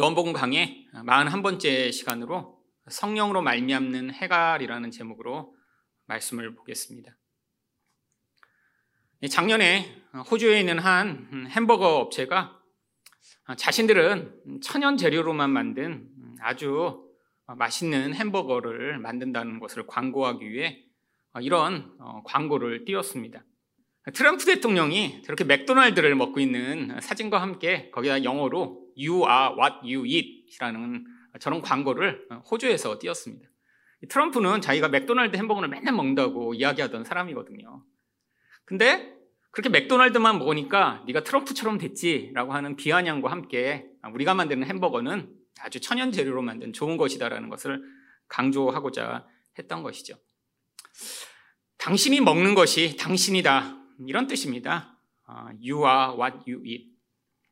요한복음 강의 41번째 시간으로 성령으로 말미암는 해갈이라는 제목으로 말씀을 보겠습니다. 작년에 호주에 있는 한 햄버거 업체가 자신들은 천연 재료로만 만든 아주 맛있는 햄버거를 만든다는 것을 광고하기 위해 이런 광고를 띄웠습니다. 트럼프 대통령이 저렇게 맥도날드를 먹고 있는 사진과 함께 거기다 영어로 You are what you eat이라는 저런 광고를 호주에서 띄웠습니다. 트럼프는 자기가 맥도날드 햄버거를 맨날 먹는다고 이야기하던 사람이거든요. 근데 그렇게 맥도날드만 먹으니까 네가 트럼프처럼 됐지라고 하는 비아냥과 함께 우리가 만드는 햄버거는 아주 천연 재료로 만든 좋은 것이다라는 것을 강조하고자 했던 것이죠. 당신이 먹는 것이 당신이다. 이런 뜻입니다. You are what you eat.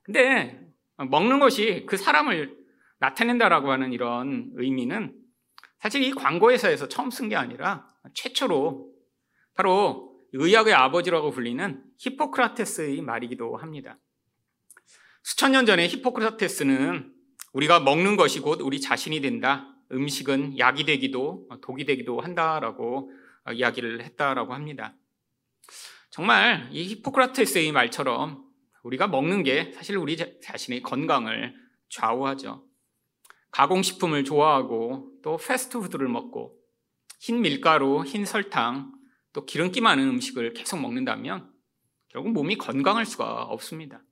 근데 먹는 것이 그 사람을 나타낸다라고 하는 이런 의미는 사실 이 광고회사에서 처음 쓴 게 아니라 최초로 바로 의학의 아버지라고 불리는 히포크라테스의 말이기도 합니다. 수천 년 전에 히포크라테스는 우리가 먹는 것이 곧 우리 자신이 된다. 음식은 약이 되기도 독이 되기도 한다라고 이야기를 했다라고 합니다. 정말 이 히포크라테스의 말처럼 우리가 먹는 게 사실 우리 자신의 건강을 좌우하죠. 가공식품을 좋아하고 또 패스트푸드를 먹고 흰 밀가루, 흰 설탕, 또 기름기 많은 음식을 계속 먹는다면 결국 몸이 건강할 수가 없습니다.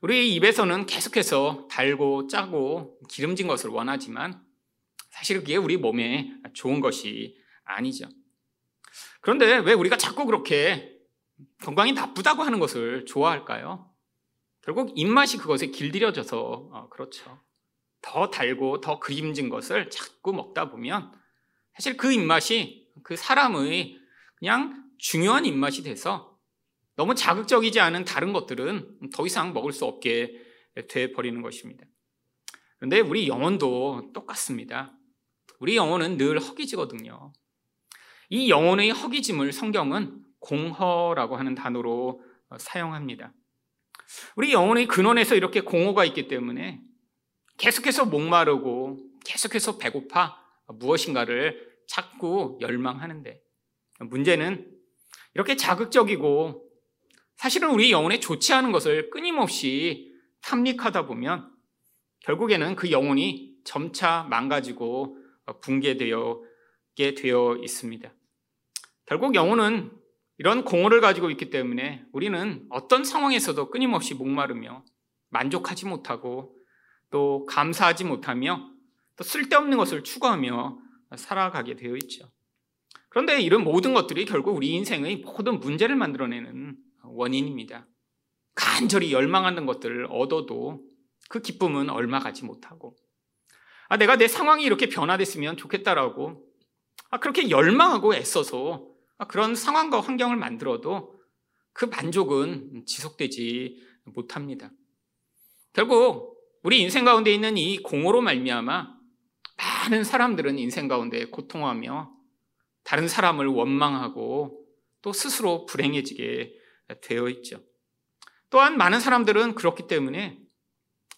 우리 입에서는 계속해서 달고 짜고 기름진 것을 원하지만 사실 그게 우리 몸에 좋은 것이 아니죠. 그런데 왜 우리가 자꾸 그렇게 건강이 나쁘다고 하는 것을 좋아할까요? 결국 입맛이 그것에 길들여져서 어, 그렇죠. 더 달고 더 그림진 것을 자꾸 먹다 보면 사실 그 입맛이 그 사람의 그냥 중요한 입맛이 돼서 너무 자극적이지 않은 다른 것들은 더 이상 먹을 수 없게 돼 버리는 것입니다. 그런데 우리 영혼도 똑같습니다. 우리 영혼은 늘 허기지거든요. 이 영혼의 허기짐을 성경은 공허라고 하는 단어로 어, 사용합니다. 우리 영혼의 근원에서 이렇게 공허가 있기 때문에 계속해서 목마르고 계속해서 배고파 무엇인가를 찾고 열망하는데 문제는 이렇게 자극적이고 사실은 우리 영혼에 좋지 않은 것을 끊임없이 탐닉하다 보면 결국에는 그 영혼이 점차 망가지고 붕괴되게 되어 있습니다. 결국 영혼은 이런 공허를 가지고 있기 때문에 우리는 어떤 상황에서도 끊임없이 목마르며 만족하지 못하고 또 감사하지 못하며 또 쓸데없는 것을 추구하며 살아가게 되어 있죠. 그런데 이런 모든 것들이 결국 우리 인생의 모든 문제를 만들어내는 원인입니다. 간절히 열망하는 것들을 얻어도 그 기쁨은 얼마 가지 못하고 아, 내가 내 상황이 이렇게 변화됐으면 좋겠다라고 아, 그렇게 열망하고 애써서 아, 그런 상황과 환경을 만들어도 그 만족은 지속되지 못합니다. 결국 우리 인생 가운데 있는 이 공허로 말미암아 많은 사람들은 인생 가운데 고통하며 다른 사람을 원망하고 또 스스로 불행해지게 되어 있죠. 또한 많은 사람들은 그렇기 때문에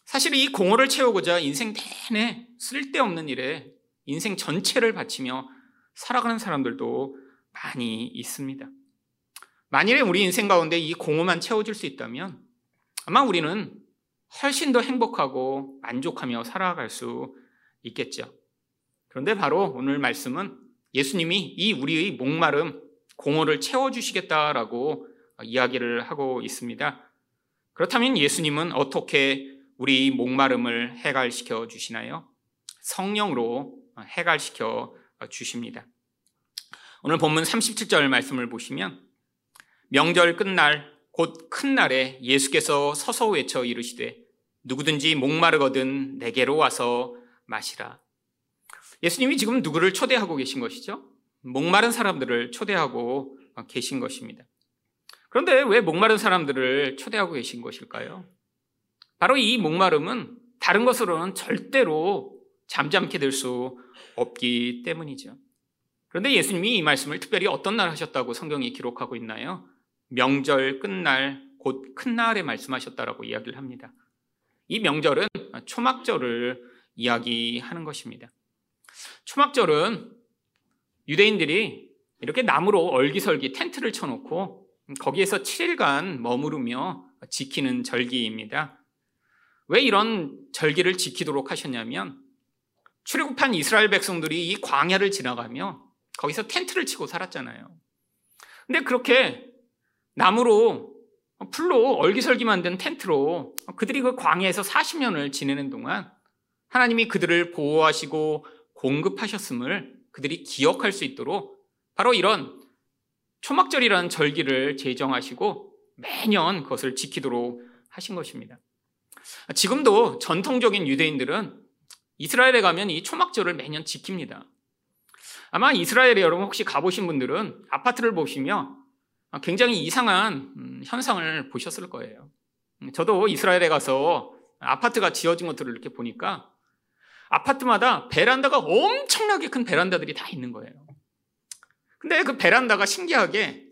사실 이 공허를 채우고자 인생 내내 쓸데없는 일에 인생 전체를 바치며 살아가는 사람들도 많이 있습니다. 만일에 우리 인생 가운데 이 공허만 채워질 수 있다면 아마 우리는 훨씬 더 행복하고 만족하며 살아갈 수 있겠죠. 그런데 바로 오늘 말씀은 예수님이 이 우리의 목마름, 공허를 채워주시겠다라고 이야기를 하고 있습니다. 그렇다면 예수님은 어떻게 우리 목마름을 해갈시켜 주시나요? 성령으로 해갈시켜 주십니다. 오늘 본문 37절 말씀을 보시면 명절 끝날 곧 큰 날에 예수께서 서서 외쳐 이르시되 누구든지 목마르거든 내게로 와서 마시라. 예수님이 지금 누구를 초대하고 계신 것이죠? 목마른 사람들을 초대하고 계신 것입니다. 그런데 왜 목마른 사람들을 초대하고 계신 것일까요? 바로 이 목마름은 다른 것으로는 절대로 잠잠케 될 수 없기 때문이죠. 그런데 예수님이 이 말씀을 특별히 어떤 날 하셨다고 성경이 기록하고 있나요? 명절 끝날 곧 큰 날에 말씀하셨다라고 이야기를 합니다. 이 명절은 초막절을 이야기하는 것입니다. 초막절은 유대인들이 이렇게 나무로 얼기설기 텐트를 쳐놓고 거기에서 7일간 머무르며 지키는 절기입니다. 왜 이런 절기를 지키도록 하셨냐면 출애굽한 이스라엘 백성들이 이 광야를 지나가며 거기서 텐트를 치고 살았잖아요. 근데 그렇게 나무로 풀로 얼기설기 만든 텐트로 그들이 그 광야에서 40년을 지내는 동안 하나님이 그들을 보호하시고 공급하셨음을 그들이 기억할 수 있도록 바로 이런 초막절이라는 절기를 제정하시고 매년 그것을 지키도록 하신 것입니다. 지금도 전통적인 유대인들은 이스라엘에 가면 이 초막절을 매년 지킵니다. 아마 이스라엘에 여러분 혹시 가보신 분들은 아파트를 보시면 굉장히 이상한 음, 현상을 보셨을 거예요. 저도 이스라엘에 가서 아파트가 지어진 것들을 이렇게 보니까 아파트마다 베란다가 엄청나게 큰 베란다들이 다 있는 거예요. 근데 그 베란다가 신기하게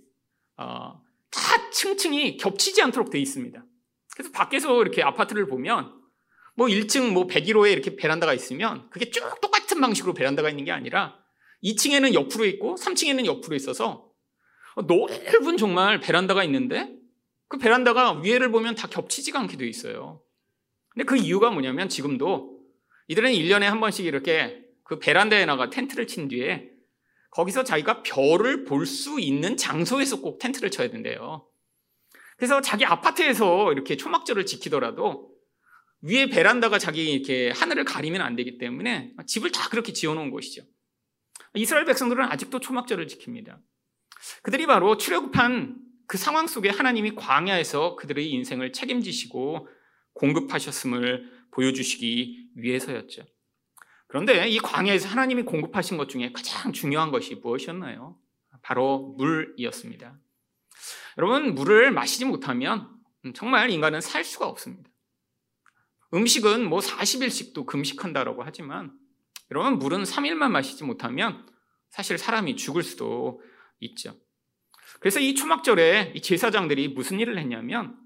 어, 다 층층이 겹치지 않도록 되어 있습니다. 그래서 밖에서 이렇게 아파트를 보면 뭐 1층 뭐 101호에 이렇게 베란다가 있으면 그게 쭉 똑같은 방식으로 베란다가 있는 게 아니라 2층에는 옆으로 있고 3층에는 옆으로 있어서 넓은 정말 베란다가 있는데 그 베란다가 위에를 보면 다 겹치지가 않게 되어 있어요. 근데 그 이유가 뭐냐면 지금도 이들은 1년에 한 번씩 이렇게 그 베란다에 나가 텐트를 친 뒤에 거기서 자기가 별을 볼 수 있는 장소에서 꼭 텐트를 쳐야 된대요. 그래서 자기 아파트에서 이렇게 초막절을 지키더라도 위에 베란다가 자기 이렇게 하늘을 가리면 안 되기 때문에 집을 다 그렇게 지어놓은 곳이죠. 이스라엘 백성들은 아직도 초막절을 지킵니다. 그들이 바로 출애굽한 그 상황 속에 하나님이 광야에서 그들의 인생을 책임지시고 공급하셨음을 보여주시기 위해서였죠. 그런데 이 광야에서 하나님이 공급하신 것 중에 가장 중요한 것이 무엇이었나요? 바로 물이었습니다. 여러분, 물을 마시지 못하면 정말 인간은 살 수가 없습니다. 음식은 뭐 40일씩도 금식한다라고 하지만 여러분, 물은 3일만 마시지 못하면 사실 사람이 죽을 수도 있죠. 그래서 이 초막절에 이 제사장들이 무슨 일을 했냐면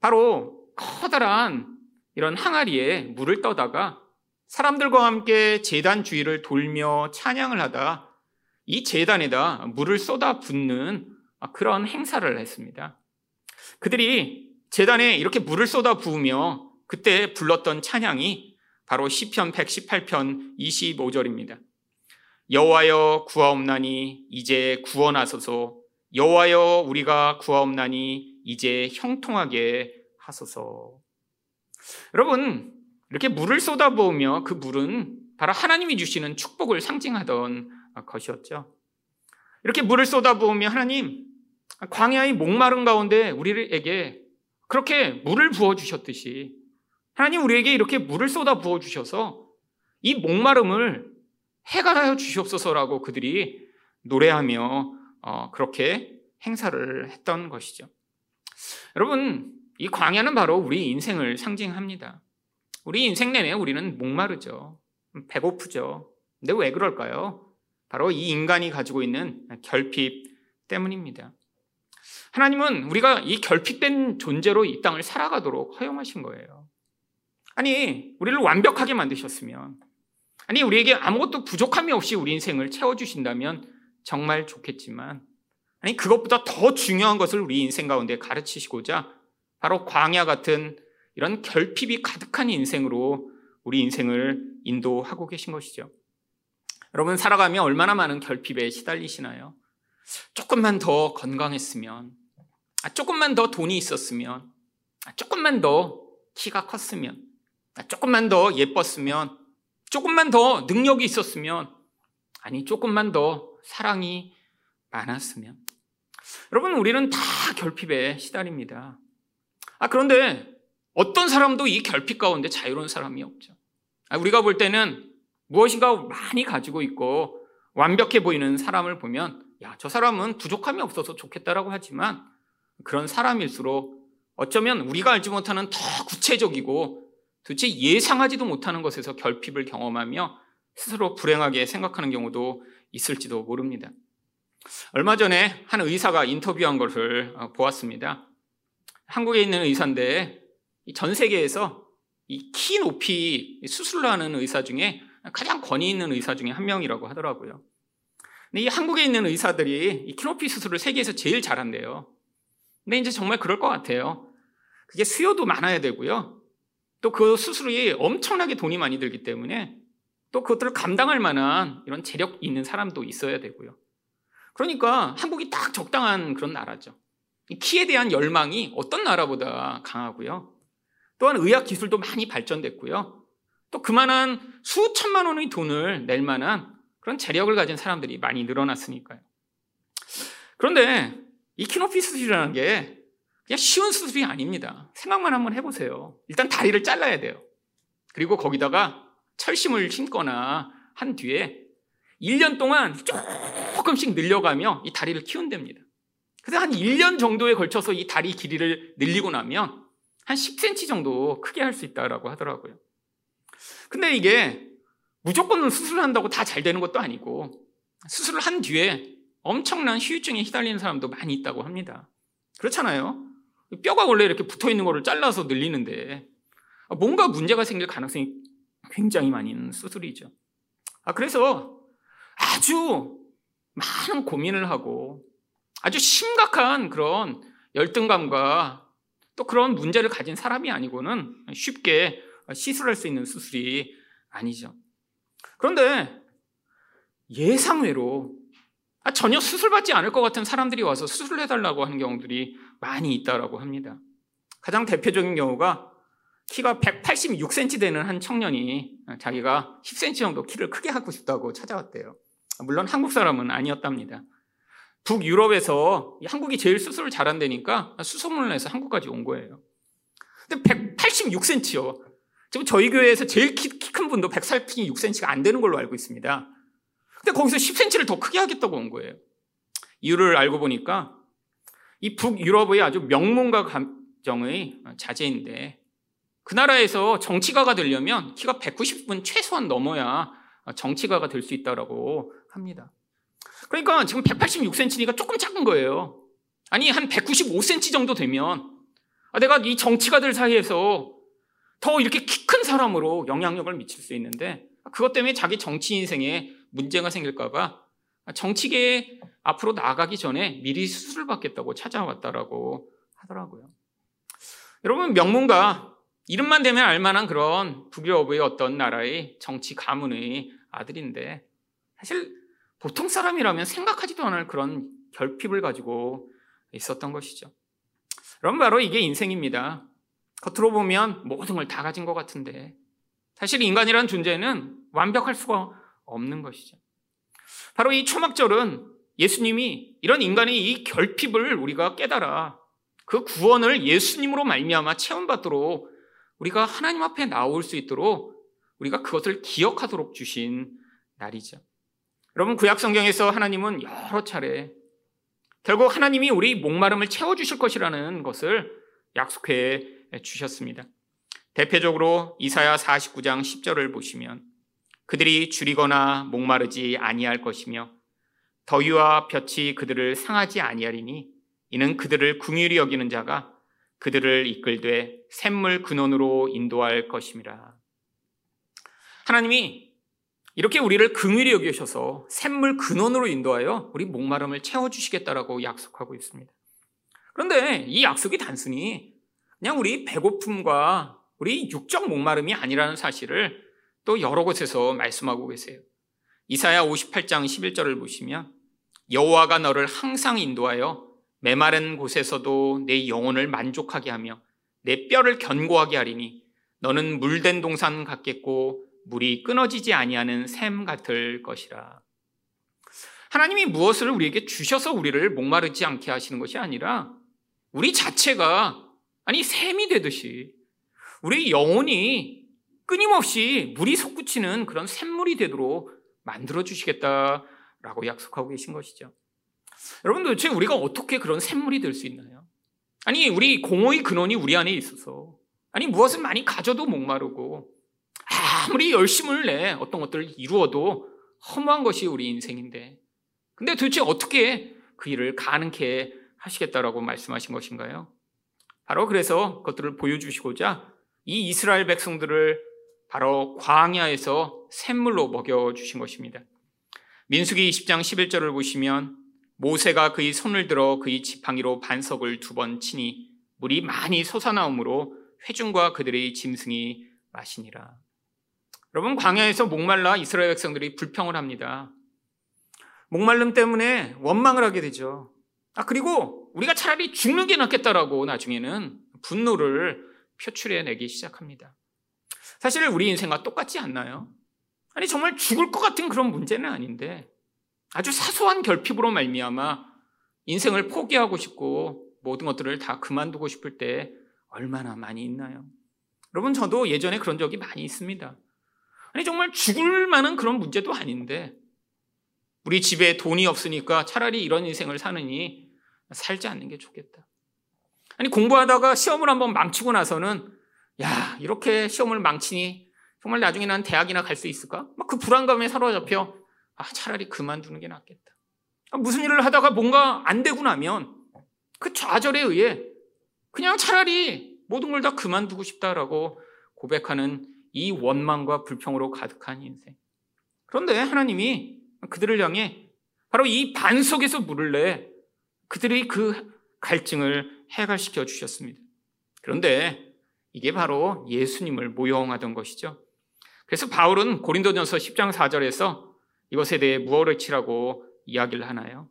바로 커다란 이런 항아리에 물을 떠다가 사람들과 함께 재단 주위를 돌며 찬양을 하다 이 재단에다 물을 쏟아 붓는 그런 행사를 했습니다. 그들이 재단에 이렇게 물을 쏟아 부으며 그때 불렀던 찬양이 바로 시편 118편 25절입니다. 여호와여 구하옵나니 이제 구원하소서 여호와여 우리가 구하옵나니 이제 형통하게 하소서. 여러분 이렇게 물을 쏟아부으며 그 물은 바로 하나님이 주시는 축복을 상징하던 것이었죠. 이렇게 물을 쏟아부으며 하나님 광야의 목마른 가운데 우리에게 그렇게 물을 부어 주셨듯이 하나님 우리에게 이렇게 물을 쏟아 부어 주셔서 이 목마름을 해갈하여 주시옵소서라고 그들이 노래하며 어, 그렇게 행사를 했던 것이죠. 여러분, 이 광야는 바로 우리 인생을 상징합니다. 우리 인생 내내 우리는 목마르죠. 배고프죠. 근데 왜 그럴까요? 바로 이 인간이 가지고 있는 결핍 때문입니다. 하나님은 우리가 이 결핍된 존재로 이 땅을 살아가도록 허용하신 거예요. 아니, 우리를 완벽하게 만드셨으면, 아니, 우리에게 아무것도 부족함이 없이 우리 인생을 채워주신다면 정말 좋겠지만, 아니, 그것보다 더 중요한 것을 우리 인생 가운데 가르치시고자 바로 광야 같은 이런 결핍이 가득한 인생으로 우리 인생을 인도하고 계신 것이죠. 여러분 살아가며 얼마나 많은 결핍에 시달리시나요? 조금만 더 건강했으면, 아, 조금만 더 돈이 있었으면, 아, 조금만 더 키가 컸으면, 아, 조금만 더 예뻤으면, 조금만 더 능력이 있었으면, 아니 조금만 더 사랑이 많았으면. 여러분 우리는 다 결핍에 시달립니다. 아 그런데 어떤 사람도 이 결핍 가운데 자유로운 사람이 없죠. 아, 우리가 볼 때는 무엇인가 많이 가지고 있고 완벽해 보이는 사람을 보면 야, 저 사람은 부족함이 없어서 좋겠다라고 하지만 그런 사람일수록 어쩌면 우리가 알지 못하는 더 구체적이고 도대체 예상하지도 못하는 것에서 결핍을 경험하며 스스로 불행하게 생각하는 경우도 있을지도 모릅니다. 얼마 전에 한 의사가 인터뷰한 것을 어, 보았습니다. 한국에 있는 의사인데 전 세계에서 이 키 높이 수술을 하는 의사 중에 가장 권위 있는 의사 중에 한 명이라고 하더라고요. 근데 이 한국에 있는 의사들이 이 키 높이 수술을 세계에서 제일 잘한대요. 근데 이제 정말 그럴 것 같아요. 그게 수요도 많아야 되고요. 또 그 수술이 엄청나게 돈이 많이 들기 때문에 또 그것들을 감당할 만한 이런 재력 있는 사람도 있어야 되고요. 그러니까 한국이 딱 적당한 그런 나라죠. 키에 대한 열망이 어떤 나라보다 강하고요. 또한 의학 기술도 많이 발전됐고요. 또 그만한 수천만 원의 돈을 낼 만한 그런 재력을 가진 사람들이 많이 늘어났으니까요. 그런데 이 키노피 수술이라는 게 그냥 쉬운 수술이 아닙니다. 생각만 한번 해보세요. 일단 다리를 잘라야 돼요. 그리고 거기다가 철심을 심거나 한 뒤에 1년 동안 조금씩 늘려가며 이 다리를 키운답니다. 그래서 한 1년 정도에 걸쳐서 이 다리 길이를 늘리고 나면 한 10cm 정도 크게 할 수 있다라고 하더라고요. 근데 이게 무조건 수술을 한다고 다 잘 되는 것도 아니고 수술을 한 뒤에 엄청난 후유증에 휘달리는 사람도 많이 있다고 합니다. 그렇잖아요. 뼈가 원래 이렇게 붙어 있는 거를 잘라서 늘리는데 뭔가 문제가 생길 가능성이 굉장히 많이 있는 수술이죠. 아, 그래서 아주 많은 고민을 하고 아주 심각한 그런 열등감과 또 그런 문제를 가진 사람이 아니고는 쉽게 시술할 수 있는 수술이 아니죠. 그런데 예상외로 아, 전혀 수술받지 않을 것 같은 사람들이 와서 수술을 해달라고 하는 경우들이 많이 있다라고 합니다. 가장 대표적인 경우가 키가 186cm 되는 한 청년이 자기가 10cm 정도 키를 크게 하고 싶다고 찾아왔대요. 물론 한국 사람은 아니었답니다. 북유럽에서 한국이 제일 수술을 잘한다니까 수소문을 내서 한국까지 온 거예요. 근데 186cm요. 지금 저희 교회에서 제일 키 큰 분도 146cm가 안 되는 걸로 알고 있습니다. 근데 거기서 10cm를 더 크게 하겠다고 온 거예요. 이유를 알고 보니까 이 북유럽의 아주 명문가 감정의 자제인데 그 나라에서 정치가가 되려면 키가 190분 최소한 넘어야 정치가가 될 수 있다고 합니다. 그러니까 지금 186cm니까 조금 작은 거예요. 아니, 한 195cm 정도 되면 아, 내가 이 정치가들 사이에서 더 이렇게 키 큰 사람으로 영향력을 미칠 수 있는데 그것 때문에 자기 정치 인생에 문제가 생길까봐 정치계에 앞으로 나가기 전에 미리 수술을 받겠다고 찾아왔다라고 하더라고요. 여러분, 명문가, 이름만 되면 알만한 그런 북유럽의 어떤 나라의 정치 가문의 아들인데 사실 보통 사람이라면 생각하지도 않을 그런 결핍을 가지고 있었던 것이죠. 그럼 바로 이게 인생입니다. 겉으로 보면 모든 걸 다 가진 것 같은데 사실 인간이란 존재는 완벽할 수가 없는 것이죠. 바로 이 초막절은 예수님이 이런 인간의 이 결핍을 우리가 깨달아 그 구원을 예수님으로 말미암아 체험받도록 우리가 하나님 앞에 나올 수 있도록 우리가 그것을 기억하도록 주신 날이죠. 여러분 구약 성경에서 하나님은 여러 차례 결국 하나님이 우리 목마름을 채워 주실 것이라는 것을 약속해 주셨습니다. 대표적으로 이사야 49장 10절을 보시면 그들이 줄이거나 목마르지 아니할 것이며 더위와 볕이 그들을 상하지 아니하리니 이는 그들을 궁휼히 여기는 자가 그들을 이끌되 샘물 근원으로 인도할 것임이라. 하나님이 이렇게 우리를 긍휼히 여기셔서 샘물 근원으로 인도하여 우리 목마름을 채워 주시겠다라고 약속하고 있습니다. 그런데 이 약속이 단순히 그냥 우리 배고픔과 우리 육적 목마름이 아니라는 사실을 또 여러 곳에서 말씀하고 계세요. 이사야 58장 11절을 보시면 여호와가 너를 항상 인도하여 메마른 곳에서도 내 영혼을 만족하게 하며 내 뼈를 견고하게 하리니 너는 물된 동산 같겠고 물이 끊어지지 아니하는 샘 같을 것이라. 하나님이 무엇을 우리에게 주셔서 우리를 목마르지 않게 하시는 것이 아니라 우리 자체가 아니 샘이 되듯이 우리 영혼이 끊임없이 물이 솟구치는 그런 샘물이 되도록 만들어 주시겠다라고 약속하고 계신 것이죠. 여러분 도대체 우리가 어떻게 그런 샘물이 될 수 있나요? 아니 우리 공허의 근원이 우리 안에 있어서 아니 무엇을 많이 가져도 목마르고 아무리 열심을 내 어떤 것들을 이루어도 허무한 것이 우리 인생인데 근데 도대체 어떻게 그 일을 가능케 하시겠다라고 말씀하신 것인가요? 바로 그래서 그것들을 보여주시고자 이 이스라엘 백성들을 바로 광야에서 샘물로 먹여 주신 것입니다. 민수기 20장 11절을 보시면 모세가 그의 손을 들어 그의 지팡이로 반석을 두 번 치니 물이 많이 솟아나오므로 회중과 그들의 짐승이 마시니라. 여러분 광야에서 목말라 이스라엘 백성들이 불평을 합니다. 목말름 때문에 원망을 하게 되죠. 아 그리고 우리가 차라리 죽는 게 낫겠다라고 나중에는 분노를 표출해 내기 시작합니다. 사실 우리 인생과 똑같지 않나요? 아니 정말 죽을 것 같은 그런 문제는 아닌데 아주 사소한 결핍으로 말미암아 인생을 포기하고 싶고 모든 것들을 다 그만두고 싶을 때 얼마나 많이 있나요? 여러분 저도 예전에 그런 적이 많이 있습니다. 아니 정말 죽을 만한 그런 문제도 아닌데 우리 집에 돈이 없으니까 차라리 이런 인생을 사느니 살지 않는 게 좋겠다. 아니 공부하다가 시험을 한번 망치고 나서는 야 이렇게 시험을 망치니 정말 나중에 난 대학이나 갈 수 있을까? 막 그 불안감에 사로잡혀 아 차라리 그만두는 게 낫겠다. 아, 무슨 일을 하다가 뭔가 안 되고 나면 그 좌절에 의해 그냥 차라리 모든 걸 다 그만두고 싶다라고 고백하는 이 원망과 불평으로 가득한 인생. 그런데 하나님이 그들을 향해 바로 이 반석에서 물을 내 그들의 그 갈증을 해갈시켜 주셨습니다. 그런데 이게 바로 예수님을 모형하던 것이죠. 그래서 바울은 고린도전서 10장 4절에서 이것에 대해 무엇을 치라고 이야기를 하나요?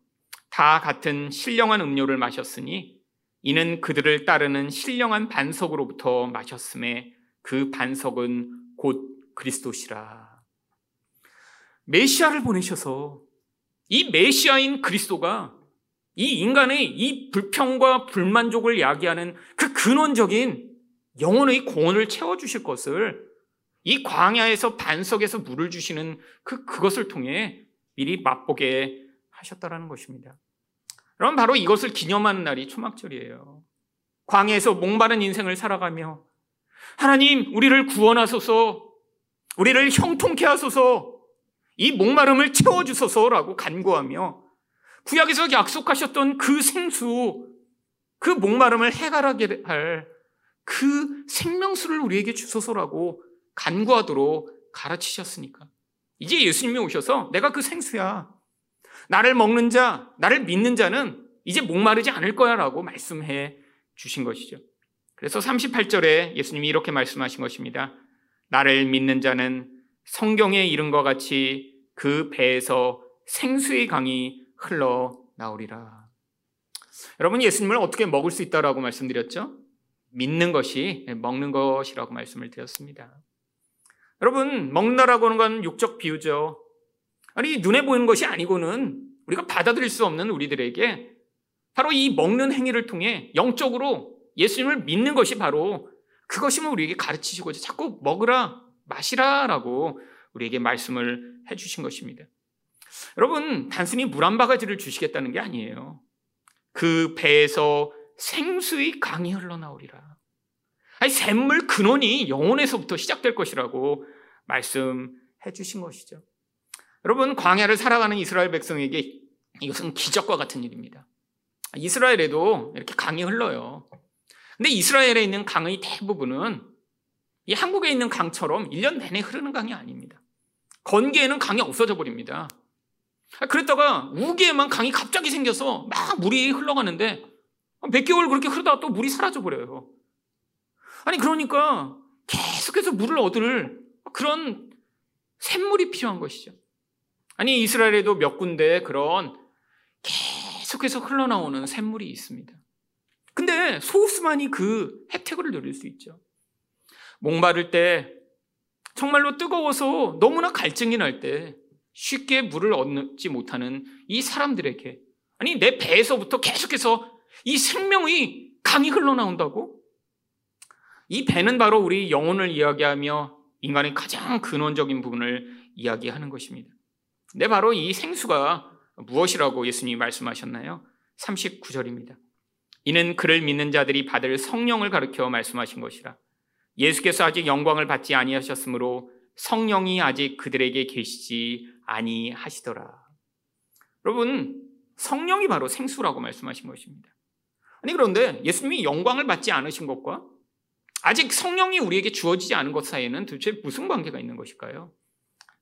다 같은 신령한 음료를 마셨으니 이는 그들을 따르는 신령한 반석으로부터 마셨음에 그 반석은 곧 그리스도시라. 메시아를 보내셔서 이 메시아인 그리스도가 이 인간의 이 불평과 불만족을 야기하는 그 근원적인 영혼의 공원을 채워주실 것을 이 광야에서 반석에서 물을 주시는 그, 그것을 통해 미리 맛보게 하셨다라는 것입니다. 그럼 바로 이것을 기념하는 날이 초막절이에요. 광야에서 목마른 인생을 살아가며 하나님, 우리를 구원하소서, 우리를 형통케 하소서, 이 목마름을 채워주소서라고 간구하며 구약에서 약속하셨던 그 생수, 그 목마름을 해결하게 할 그 생명수를 우리에게 주소서라고 간구하도록 가르치셨으니까. 이제 예수님이 오셔서 내가 그 생수야. 나를 먹는 자, 나를 믿는 자는 이제 목마르지 않을 거야 라고 말씀해 주신 것이죠. 그래서 38절에 예수님이 이렇게 말씀하신 것입니다. 나를 믿는 자는 성경에 이른 것 같이 그 배에서 생수의 강이 흘러 나오리라. 여러분 예수님을 어떻게 먹을 수 있다라고 말씀드렸죠? 믿는 것이 먹는 것이라고 말씀을 드렸습니다. 여러분 먹는다라고 하는 건 육적 비유죠. 아니 눈에 보이는 것이 아니고는 우리가 받아들일 수 없는 우리들에게 바로 이 먹는 행위를 통해 영적으로 예수님을 믿는 것이 바로 그것이면 우리에게 가르치시고 자꾸 먹으라 마시라 라고 우리에게 말씀을 해주신 것입니다. 여러분 단순히 물 한 바가지를 주시겠다는 게 아니에요. 그 배에서 생수의 강이 흘러나오리라. 아니 샘물 근원이 영혼에서부터 시작될 것이라고 말씀해 주신 것이죠. 여러분 광야를 살아가는 이스라엘 백성에게 이것은 기적과 같은 일입니다. 이스라엘에도 이렇게 강이 흘러요. 근데 이스라엘에 있는 강의 대부분은 이 한국에 있는 강처럼 1년 내내 흐르는 강이 아닙니다. 건기에는 강이 없어져 버립니다. 그랬다가 우기에만 강이 갑자기 생겨서 막 물이 흘러가는데 몇 개월 그렇게 흐르다가 또 물이 사라져 버려요. 아니 그러니까 계속해서 물을 얻을 그런 샘물이 필요한 것이죠. 아니 이스라엘에도 몇 군데 그런 계속해서 흘러나오는 샘물이 있습니다. 근데 소수만이 그 혜택을 누릴 수 있죠. 목마를 때 정말로 뜨거워서 너무나 갈증이 날 때 쉽게 물을 얻지 못하는 이 사람들에게 아니 내 배에서부터 계속해서 이 생명의 강이 흘러나온다고? 이 배는 바로 우리 영혼을 이야기하며 인간의 가장 근원적인 부분을 이야기하는 것입니다. 근데 바로 이 생수가 무엇이라고 예수님이 말씀하셨나요? 39절입니다. 이는 그를 믿는 자들이 받을 성령을 가르켜 말씀하신 것이라. 예수께서 아직 영광을 받지 아니하셨으므로 성령이 아직 그들에게 계시지 아니하시더라. 여러분, 성령이 바로 생수라고 말씀하신 것입니다. 아니 그런데 예수님이 영광을 받지 않으신 것과 아직 성령이 우리에게 주어지지 않은 것 사이에는 도대체 무슨 관계가 있는 것일까요?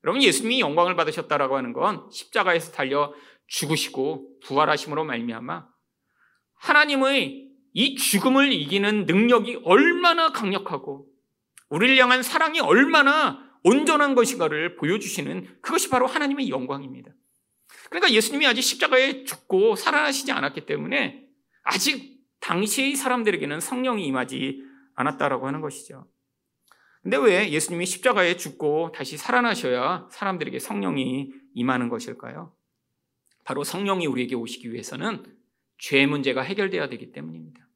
여러분 예수님이 영광을 받으셨다라고 하는 건 십자가에서 달려 죽으시고 부활하심으로 말미암아 하나님의 이 죽음을 이기는 능력이 얼마나 강력하고 우리를 향한 사랑이 얼마나 온전한 것인가를 보여주시는 그것이 바로 하나님의 영광입니다. 그러니까 예수님이 아직 십자가에 죽고 살아나시지 않았기 때문에 아직 당시의 사람들에게는 성령이 임하지 않았다라고 하는 것이죠. 근데 왜 예수님이 십자가에 죽고 다시 살아나셔야 사람들에게 성령이 임하는 것일까요? 바로 성령이 우리에게 오시기 위해서는 죄 문제가 해결돼야 되기 때문입니다.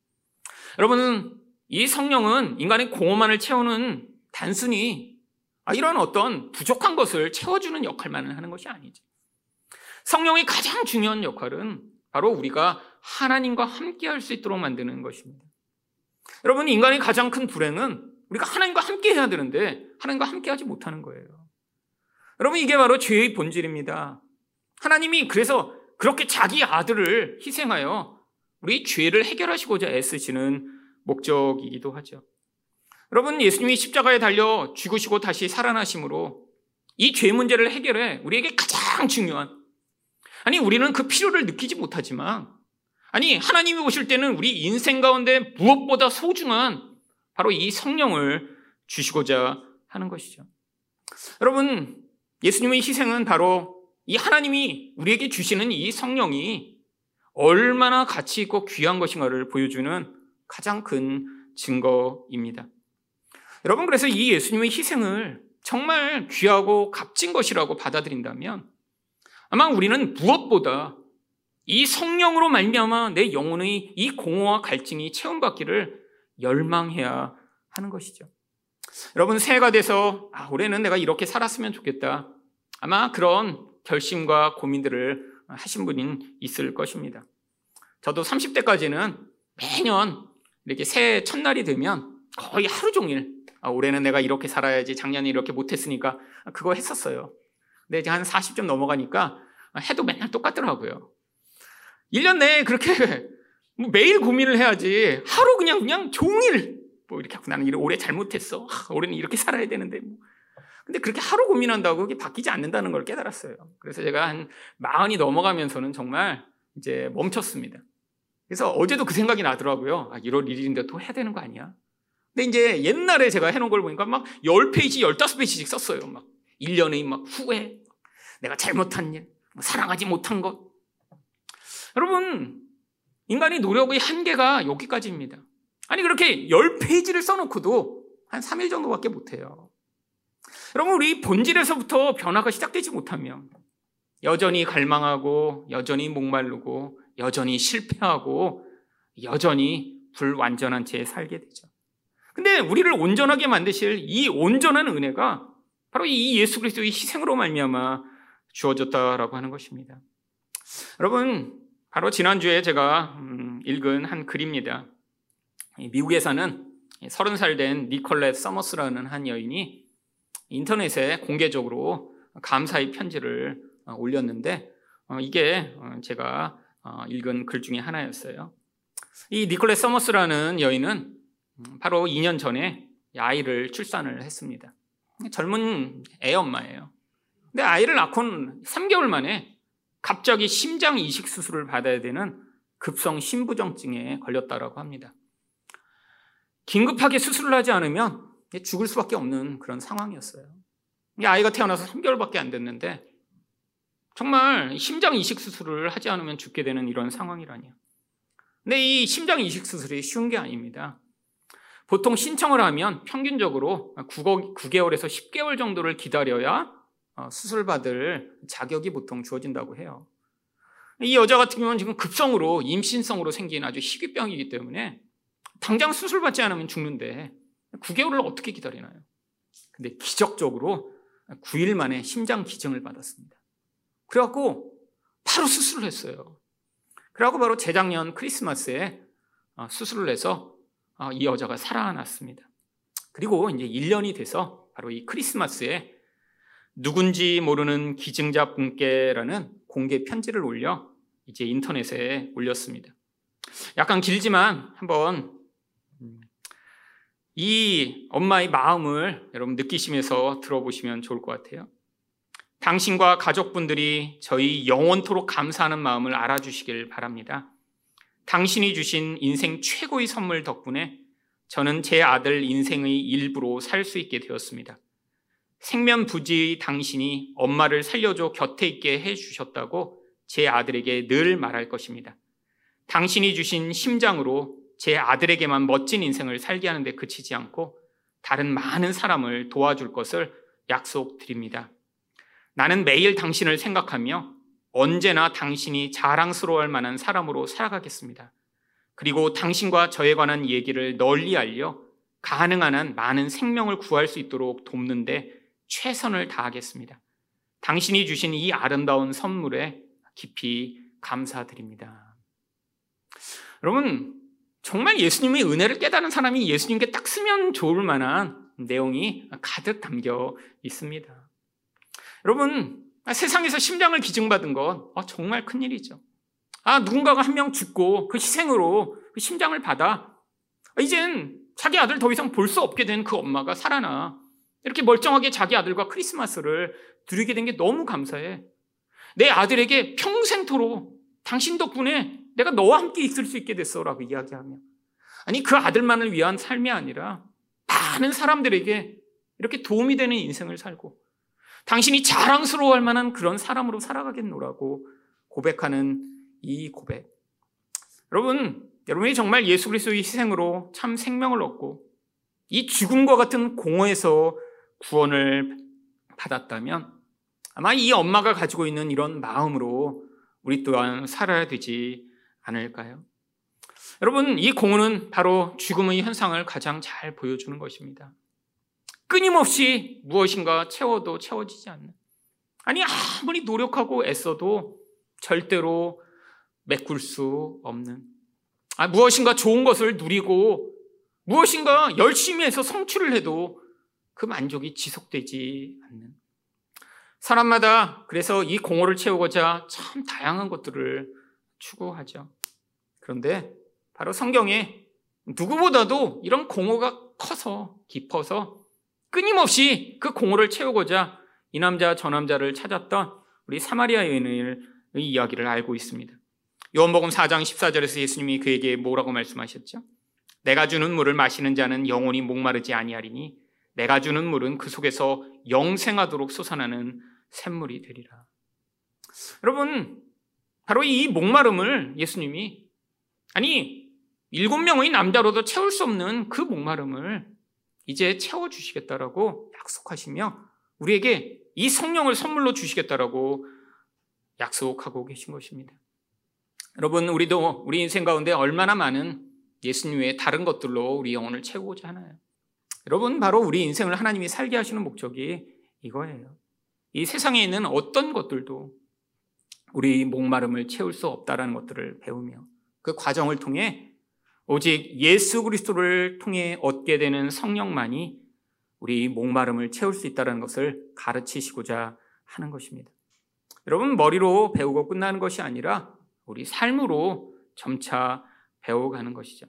여러분, 이 성령은 인간의 공허만을 채우는 단순히 아, 이런 어떤 부족한 것을 채워주는 역할만을 하는 것이 아니죠. 성령의 가장 중요한 역할은 바로 우리가 하나님과 함께 할 수 있도록 만드는 것입니다. 여러분, 인간의 가장 큰 불행은 우리가 하나님과 함께 해야 되는데 하나님과 함께 하지 못하는 거예요. 여러분, 이게 바로 죄의 본질입니다. 하나님이 그래서 그렇게 자기 아들을 희생하여 우리 죄를 해결하시고자 애쓰시는 목적이기도 하죠. 여러분, 예수님이 십자가에 달려 죽으시고 다시 살아나심으로 이 죄 문제를 해결해 우리에게 가장 중요한 아니, 우리는 그 필요를 느끼지 못하지만 아니, 하나님이 오실 때는 우리 인생 가운데 무엇보다 소중한 바로 이 성령을 주시고자 하는 것이죠. 여러분, 예수님의 희생은 바로 이 하나님이 우리에게 주시는 이 성령이 얼마나 가치 있고 귀한 것인가를 보여주는 가장 큰 증거입니다. 여러분, 그래서 이 예수님의 희생을 정말 귀하고 값진 것이라고 받아들인다면 아마 우리는 무엇보다 이 성령으로 말미암아 내 영혼의 이 공허와 갈증이 체험받기를 열망해야 하는 것이죠. 여러분 새해가 돼서 아, 올해는 내가 이렇게 살았으면 좋겠다. 아마 그런 결심과 고민들을 하신 분이 있을 것입니다. 저도 30대까지는 매년 이렇게 새해 첫날이 되면 거의 하루 종일 아, 올해는 내가 이렇게 살아야지 작년에 이렇게 못했으니까 그거 했었어요. 근데 이제 한 40점 넘어가니까 해도 맨날 똑같더라고요. 1년 내에 그렇게 뭐 매일 고민을 해야지 하루 그냥 그냥 종일 뭐 이렇게 하고 나는 올해 잘못했어. 아, 올해는 이렇게 살아야 되는데 뭐. 근데 그렇게 하루 고민한다고 그게 바뀌지 않는다는 걸 깨달았어요. 그래서 제가 한 마흔이 넘어가면서는 정말 이제 멈췄습니다. 그래서 어제도 그 생각이 나더라고요. 아, 1월 1일인데 또 해야 되는 거 아니야? 근데 이제 옛날에 제가 해놓은 걸 보니까 막 10페이지, 15페이지씩 썼어요. 막 1년의 막 후회, 내가 잘못한 일, 뭐 사랑하지 못한 것. 여러분, 인간의 노력의 한계가 여기까지입니다. 아니, 그렇게 10페이지를 써놓고도 한 3일 정도밖에 못해요. 여러분, 우리 본질에서부터 변화가 시작되지 못하면 여전히 갈망하고, 여전히 목마르고, 여전히 실패하고, 여전히 불완전한 채 살게 되죠. 근데 우리를 온전하게 만드실 이 온전한 은혜가 바로 이 예수 그리스도의 희생으로 말미암아 주어졌다라고 하는 것입니다. 여러분, 바로 지난주에 제가 음, 읽은 한 글입니다. 미국에 사는 30살 된 니콜렛 서머스라는 한 여인이 인터넷에 공개적으로 감사의 편지를 어, 올렸는데 어, 이게 어, 제가 읽은 글 중에 하나였어요. 이 니콜렛 서머스라는 여인은 음, 바로 2년 전에 아이를 출산을 했습니다. 젊은 애 엄마예요. 근데 아이를 낳고는 3개월 만에 갑자기 심장 이식 수술을 받아야 되는 급성 심부정증에 걸렸다라고 합니다. 긴급하게 수술을 하지 않으면 죽을 수밖에 없는 그런 상황이었어요. 아이가 태어나서 3개월밖에 안 됐는데 정말 심장 이식 수술을 하지 않으면 죽게 되는 이런 상황이라니요. 근데 이 심장 이식 수술이 쉬운 게 아닙니다. 보통 신청을 하면 평균적으로 9개월에서 10개월 정도를 기다려야 어, 수술받을 자격이 보통 주어진다고 해요. 이 여자 같은 경우는 지금 급성으로 임신성으로 생긴 아주 희귀병이기 때문에 당장 수술받지 않으면 죽는데 9개월을 어떻게 기다리나요? 근데 기적적으로 9일 만에 심장 기증을 받았습니다. 그래갖고 바로 수술을 했어요. 그래갖고 바로 재작년 크리스마스에 어, 수술을 해서 어, 이 여자가 살아났습니다. 그리고 이제 1년이 돼서 바로 이 크리스마스에 누군지 모르는 기증자 분께라는 공개 편지를 올려 이제 인터넷에 올렸습니다. 약간 길지만 한번 음, 이 엄마의 마음을 여러분 느끼시면서 들어보시면 좋을 것 같아요. 당신과 가족분들이 저희 영원토록 감사하는 마음을 알아주시길 바랍니다. 당신이 주신 인생 최고의 선물 덕분에 저는 제 아들 인생의 일부로 살 수 있게 되었습니다. 생면부지의 당신이 엄마를 살려줘 곁에 있게 해주셨다고 제 아들에게 늘 말할 것입니다. 당신이 주신 심장으로 제 아들에게만 멋진 인생을 살게 하는데 그치지 않고 다른 많은 사람을 도와줄 것을 약속드립니다. 나는 매일 당신을 생각하며 언제나 당신이 자랑스러워할 만한 사람으로 살아가겠습니다. 그리고 당신과 저에 관한 얘기를 널리 알려 가능한 한 많은 생명을 구할 수 있도록 돕는데 최선을 다하겠습니다. 당신이 주신 이 아름다운 선물에 깊이 감사드립니다. 여러분, 정말 예수님의 은혜를 깨달은 사람이 예수님께 딱 쓰면 좋을 만한 내용이 가득 담겨 있습니다. 여러분, 세상에서 심장을 기증받은 건 아, 정말 큰일이죠. 아, 누군가가 한 명 죽고 그 희생으로 그 심장을 받아. 이젠 자기 아들 더 이상 볼 수 없게 된 그 엄마가 살아나. 이렇게 멀쩡하게 자기 아들과 크리스마스를 누리게 된 게 너무 감사해. 내 아들에게 평생토록 당신 덕분에 내가 너와 함께 있을 수 있게 됐어. 라고 이야기하며. 아니, 그 아들만을 위한 삶이 아니라 많은 사람들에게 이렇게 도움이 되는 인생을 살고 당신이 자랑스러워할 만한 그런 사람으로 살아가겠노라고 고백하는 이 고백. 여러분, 여러분이 정말 예수 그리스도의 희생으로 참 생명을 얻고 이 죽음과 같은 공허에서 구원을 받았다면 아마 이 엄마가 가지고 있는 이런 마음으로 우리 또한 살아야 되지 않을까요? 여러분, 이 공허는 바로 죽음의 현상을 가장 잘 보여주는 것입니다. 끊임없이 무엇인가 채워도 채워지지 않는. 아니, 아무리 노력하고 애써도 절대로 메꿀 수 없는. 아, 무엇인가 좋은 것을 누리고 무엇인가 열심히 해서 성취를 해도 그 만족이 지속되지 않는. 사람마다 그래서 이 공허를 채우고자 참 다양한 것들을 추구하죠. 그런데 바로 성경에 누구보다도 이런 공허가 커서 깊어서 끊임없이 그 공허를 채우고자 이 남자 저 남자를 찾았던 우리 사마리아 여인의 이야기를 알고 있습니다. 요한복음 4장 14절에서 예수님이 그에게 뭐라고 말씀하셨죠? 내가 주는 물을 마시는 자는 영원히 목마르지 아니하리니 내가 주는 물은 그 속에서 영생하도록 솟아나는 샘물이 되리라. 여러분, 바로 이 목마름을 예수님이 아니 일곱 명의 남자로도 채울 수 없는 그 목마름을 이제 채워 주시겠다라고 약속하시며 우리에게 이 성령을 선물로 주시겠다라고 약속하고 계신 것입니다. 여러분, 우리도 우리 인생 가운데 얼마나 많은 예수님 외에 다른 것들로 우리 영혼을 채우고자 하나요? 여러분, 바로 우리 인생을 하나님이 살게 하시는 목적이 이거예요. 이 세상에 있는 어떤 것들도 우리 목마름을 채울 수 없다라는 것들을 배우며 그 과정을 통해 오직 예수 그리스도를 통해 얻게 되는 성령만이 우리 목마름을 채울 수 있다는 것을 가르치시고자 하는 것입니다. 여러분, 머리로 배우고 끝나는 것이 아니라 우리 삶으로 점차 배워가는 것이죠.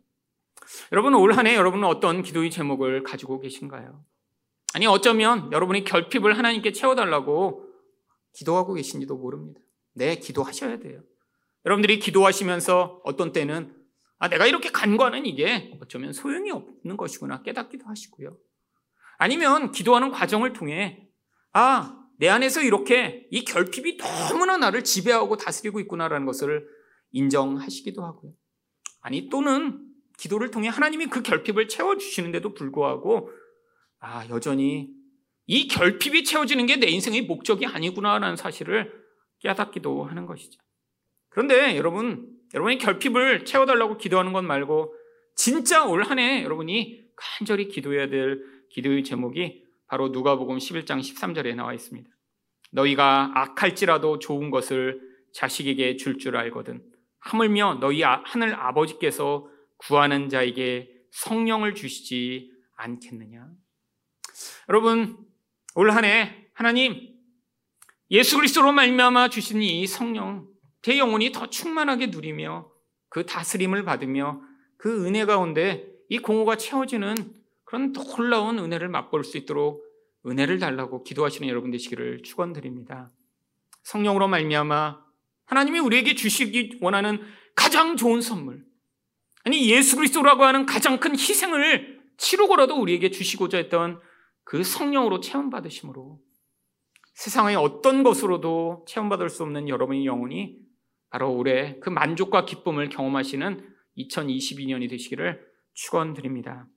여러분, 올 한해 여러분은 어떤 기도의 제목을 가지고 계신가요? 아니, 어쩌면 여러분이 결핍을 하나님께 채워달라고 기도하고 계신지도 모릅니다. 네, 기도하셔야 돼요. 여러분들이 기도하시면서 어떤 때는 아, 내가 이렇게 간과는 이게 어쩌면 소용이 없는 것이구나 깨닫기도 하시고요. 아니면 기도하는 과정을 통해 아, 내 안에서 이렇게 이 결핍이 너무나 나를 지배하고 다스리고 있구나라는 것을 인정하시기도 하고요. 아니, 또는 기도를 통해 하나님이 그 결핍을 채워주시는데도 불구하고 아, 여전히 이 결핍이 채워지는 게 내 인생의 목적이 아니구나라는 사실을 깨닫기도 하는 것이죠. 그런데 여러분, 여러분이 결핍을 채워달라고 기도하는 것 말고 진짜 올 한 해 여러분이 간절히 기도해야 될 기도의 제목이 바로 누가복음 11장 13절에 나와 있습니다. 너희가 악할지라도 좋은 것을 자식에게 줄줄 줄 알거든 하물며 너희 아, 하늘 아버지께서 구하는 자에게 성령을 주시지 않겠느냐. 여러분 올 한해 하나님 예수 그리스도로 말미암아 주신 이 성령 제 영혼이 더 충만하게 누리며 그 다스림을 받으며 그 은혜 가운데 이 공허가 채워지는 그런 놀라운 은혜를 맛볼 수 있도록 은혜를 달라고 기도하시는 여러분 되시기를 축원드립니다. 성령으로 말미암아 하나님이 우리에게 주시기 원하는 가장 좋은 선물 아니 예수 그리스도라고 하는 가장 큰 희생을 치르고라도 우리에게 주시고자 했던 그 성령으로 체험받으심으로 세상의 어떤 것으로도 체험받을 수 없는 여러분의 영혼이 바로 올해 그 만족과 기쁨을 경험하시는 2022년이 되시기를 축원드립니다.